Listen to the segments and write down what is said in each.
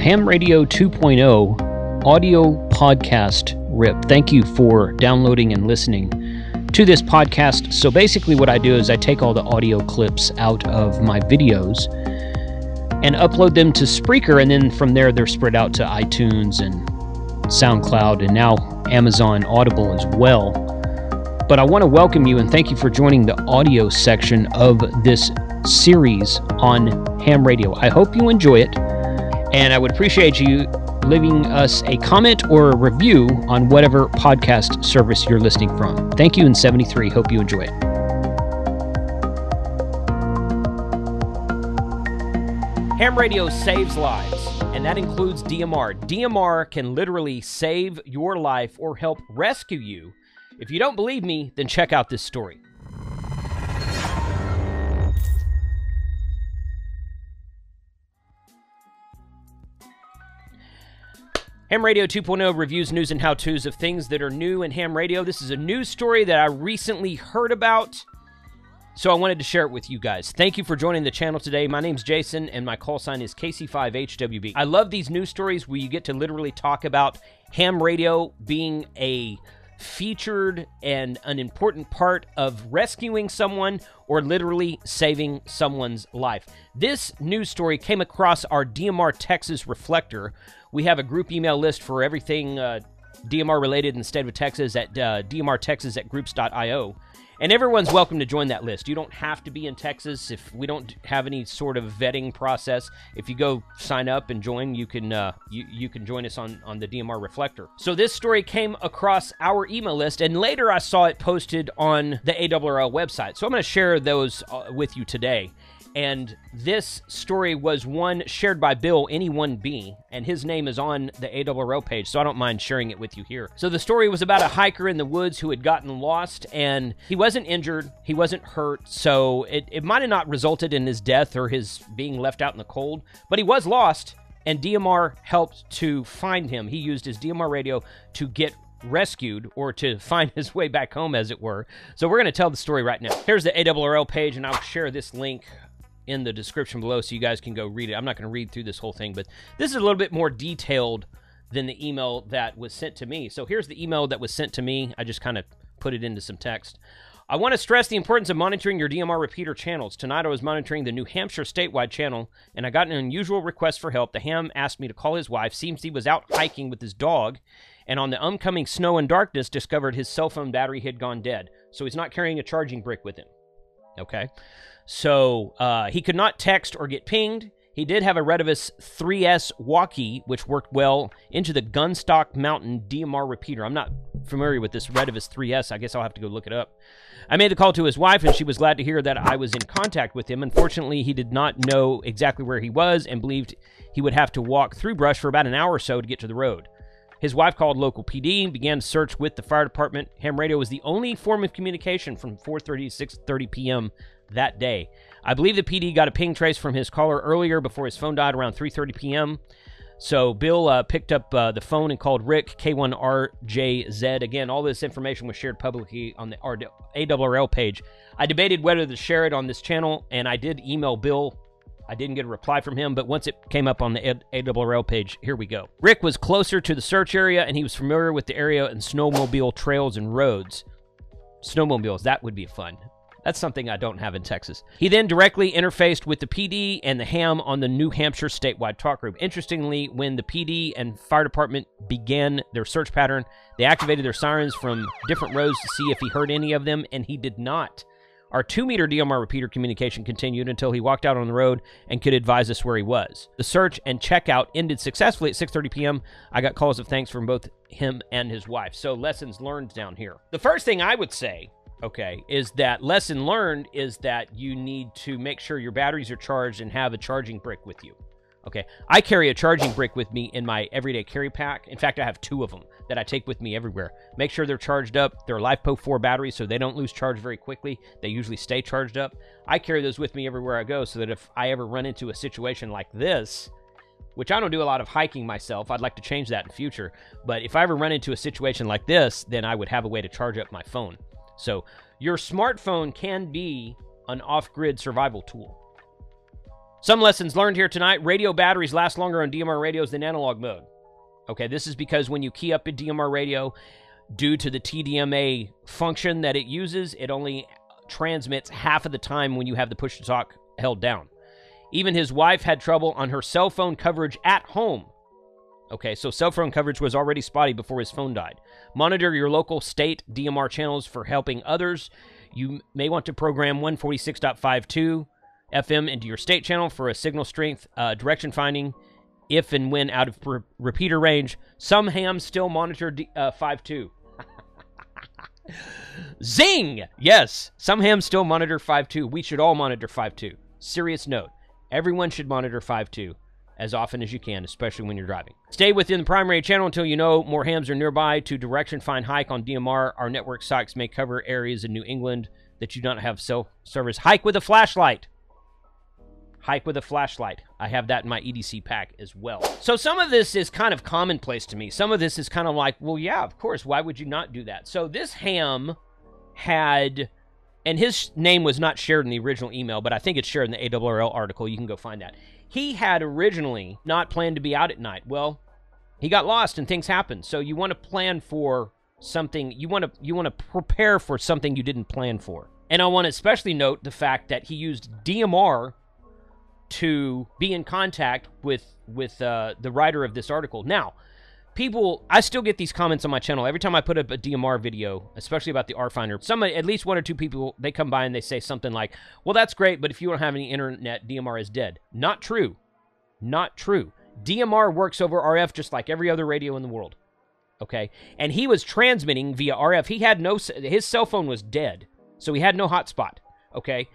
Ham Radio 2.0 audio podcast rip. Thank you for downloading and listening to this podcast. So basically, what I do is I take all the audio clips out of my videos and upload them to Spreaker, and then from there, they're spread out to iTunes and SoundCloud and now Amazon Audible as well. But I want to welcome you and thank you for joining the audio section of this series on ham radio. I hope you enjoy it, and I would appreciate you leaving us a comment or a review on whatever podcast service you're listening from. Thank you in 73. Hope you enjoy it. Ham radio saves lives, and that includes DMR. DMR can literally save your life or help rescue you. If you don't believe me, then check out this story. Ham Radio 2.0 reviews news and how to's of things that are new in ham radio. This is a news story that I recently heard about, so I wanted to share it with you guys. Thank you for joining the channel today. My name's Jason, and my call sign is KC5HWB. I love these news stories where you get to literally talk about ham radio being a featured and an important part of rescuing someone or literally saving someone's life. This news story came across our DMR Texas Reflector, we have a group email list for everything uh, DMR related in the state of Texas at uh, dmrtexas at groups.io. And everyone's welcome to join that list. You don't have to be in Texas if we don't have any sort of vetting process. If you go sign up and join, you can uh, you, you can join us on, on the DMR Reflector. So this story came across our email list, and later I saw it posted on the ARRL website. So I'm going to share those uh, with you today. And this story was one shared by Bill, Any1B, and his name is on the ARRL page, so I don't mind sharing it with you here. So the story was about a hiker in the woods who had gotten lost, and he wasn't injured, he wasn't hurt, so it, it might have not resulted in his death or his being left out in the cold, but he was lost, and DMR helped to find him. He used his DMR radio to get rescued or to find his way back home, as it were. So we're going to tell the story right now. Here's the ARRL page, and I'll share this link in the description below so you guys can go read it. I'm not going to read through this whole thing, but this is a little bit more detailed than the email that was sent to me. So here's the email that was sent to me. I just kind of put it into some text. I want to stress the importance of monitoring your DMR repeater channels. Tonight I was monitoring the New Hampshire statewide channel and I got an unusual request for help. The ham asked me to call his wife. Seems he was out hiking with his dog and on the oncoming snow and darkness discovered his cell phone battery had gone dead. So he's not carrying a charging brick with him. Okay. So uh, he could not text or get pinged. He did have a Retevis 3S walkie, which worked well into the Gunstock Mountain DMR repeater. I'm not familiar with this Retevis 3S. I guess I'll have to go look it up. I made the call to his wife, and she was glad to hear that I was in contact with him. Unfortunately, he did not know exactly where he was and believed he would have to walk through brush for about an hour or so to get to the road. His wife called local PD and began to search with the fire department. Ham radio was the only form of communication from 4:30 to 6:30 p.m that day. I believe the PD got a ping trace from his caller earlier before his phone died around 3:30 p.m. So Bill uh, picked up uh, the phone and called Rick K1RJZ. Again, all this information was shared publicly on the ARRL page. I debated whether to share it on this channel, and I did email Bill. I didn't get a reply from him, but once it came up on the ARRL page, here we go. Rick was closer to the search area, and he was familiar with the area and snowmobile trails and roads. Snowmobiles, that would be fun. That's something I don't have in Texas. He then directly interfaced with the PD and the ham on the New Hampshire statewide talk group. Interestingly, when the PD and fire department began their search pattern, they activated their sirens from different roads to see if he heard any of them, and he did not. Our two meter DMR repeater communication continued until he walked out on the road and could advise us where he was. The search and checkout ended successfully at 6:30 p.m. I got calls of thanks from both him and his wife. So lessons learned down here. The first thing I would say okay, is that lesson learned is that you need to make sure your batteries are charged and have a charging brick with you. Okay, I carry a charging brick with me in my everyday carry pack. In fact, I have two of them that I take with me everywhere. Make sure they're charged up. They're LiFePO 4 batteries, so they don't lose charge very quickly. They usually stay charged up. I carry those with me everywhere I go so that if I ever run into a situation like this, which I don't do a lot of hiking myself, I'd like to change that in future. But if I ever run into a situation like this, then I would have a way to charge up my phone. So your smartphone can be an off grid survival tool. Some lessons learned here tonight radio batteries last longer on DMR radios than analog mode. Okay, this is because when you key up a DMR radio, due to the TDMA function that it uses, it only transmits half of the time when you have the push to talk held down. Even his wife had trouble on her cell phone coverage at home. Okay, so cell phone coverage was already spotty before his phone died. Monitor your local state DMR channels for helping others. You may want to program 146.52 FM into your state channel for a signal strength uh, direction finding if and when out of re- repeater range. Some hams still monitor D- uh, 5.2. Zing! Yes, some hams still monitor 5.2. We should all monitor 5.2. Serious note. Everyone should monitor 5.2 as often as you can, especially when you're driving. Stay within the primary channel until you know more hams are nearby to direction find hike on DMR. Our network sites may cover areas in New England that you don't have cell service. Hike with a flashlight. Hike with a flashlight. I have that in my EDC pack as well. So some of this is kind of commonplace to me. Some of this is kind of like, well, yeah, of course. Why would you not do that? So this ham had, and his name was not shared in the original email, but I think it's shared in the ARRL article. You can go find that. He had originally not planned to be out at night. Well, he got lost and things happened. So you want to plan for something. You want to you want to prepare for something you didn't plan for. And I want to especially note the fact that he used DMR to be in contact with with uh, the writer of this article. Now, people, I still get these comments on my channel every time I put up a DMR video, especially about the RFinder. Some, at least one or two people, they come by and they say something like, "Well, that's great, but if you don't have any internet, DMR is dead." Not true. Not true. DMR works over RF just like every other radio in the world. Okay, and he was transmitting via RF. He had no, his cell phone was dead, so he had no hotspot. Okay,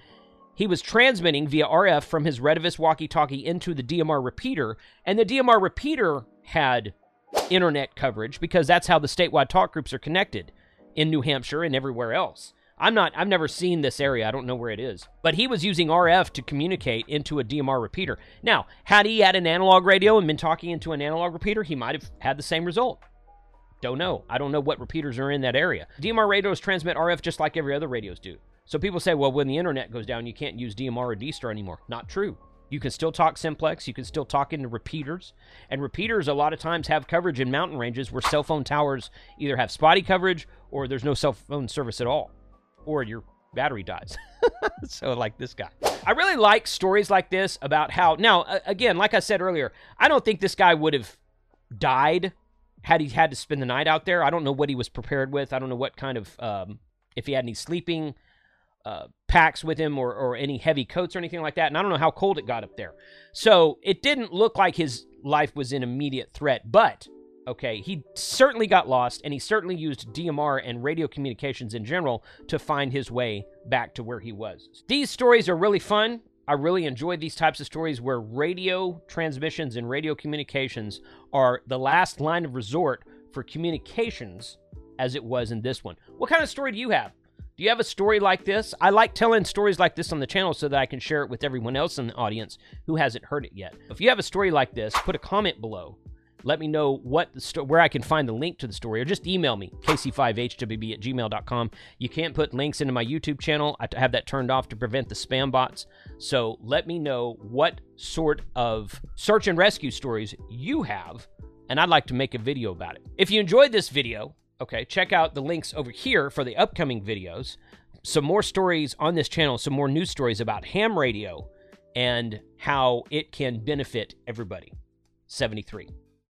he was transmitting via RF from his Retevis walkie-talkie into the DMR repeater, and the DMR repeater had internet coverage because that's how the statewide talk groups are connected in New Hampshire and everywhere else. I'm not I've never seen this area. I don't know where it is. But he was using RF to communicate into a DMR repeater. Now, had he had an analog radio and been talking into an analog repeater, he might have had the same result. Don't know. I don't know what repeaters are in that area. DMR radios transmit RF just like every other radios do. So people say, well, when the internet goes down, you can't use DMR or DSTAR anymore. Not true. You can still talk simplex. You can still talk into repeaters. And repeaters, a lot of times, have coverage in mountain ranges where cell phone towers either have spotty coverage or there's no cell phone service at all, or your battery dies. so, like this guy. I really like stories like this about how, now, again, like I said earlier, I don't think this guy would have died had he had to spend the night out there. I don't know what he was prepared with. I don't know what kind of, um, if he had any sleeping uh, packs with him or, or any heavy coats or anything like that. And I don't know how cold it got up there. So it didn't look like his life was in immediate threat. But, okay, he certainly got lost and he certainly used DMR and radio communications in general to find his way back to where he was. These stories are really fun. I really enjoy these types of stories where radio transmissions and radio communications are the last line of resort for communications as it was in this one. What kind of story do you have? Do you have a story like this? I like telling stories like this on the channel so that I can share it with everyone else in the audience who hasn't heard it yet. If you have a story like this, put a comment below. Let me know what the sto- where I can find the link to the story, or just email me, kc5hwb at gmail.com. You can't put links into my YouTube channel. I have that turned off to prevent the spam bots. So let me know what sort of search and rescue stories you have, and I'd like to make a video about it. If you enjoyed this video, Okay, check out the links over here for the upcoming videos. Some more stories on this channel, some more news stories about ham radio and how it can benefit everybody. 73.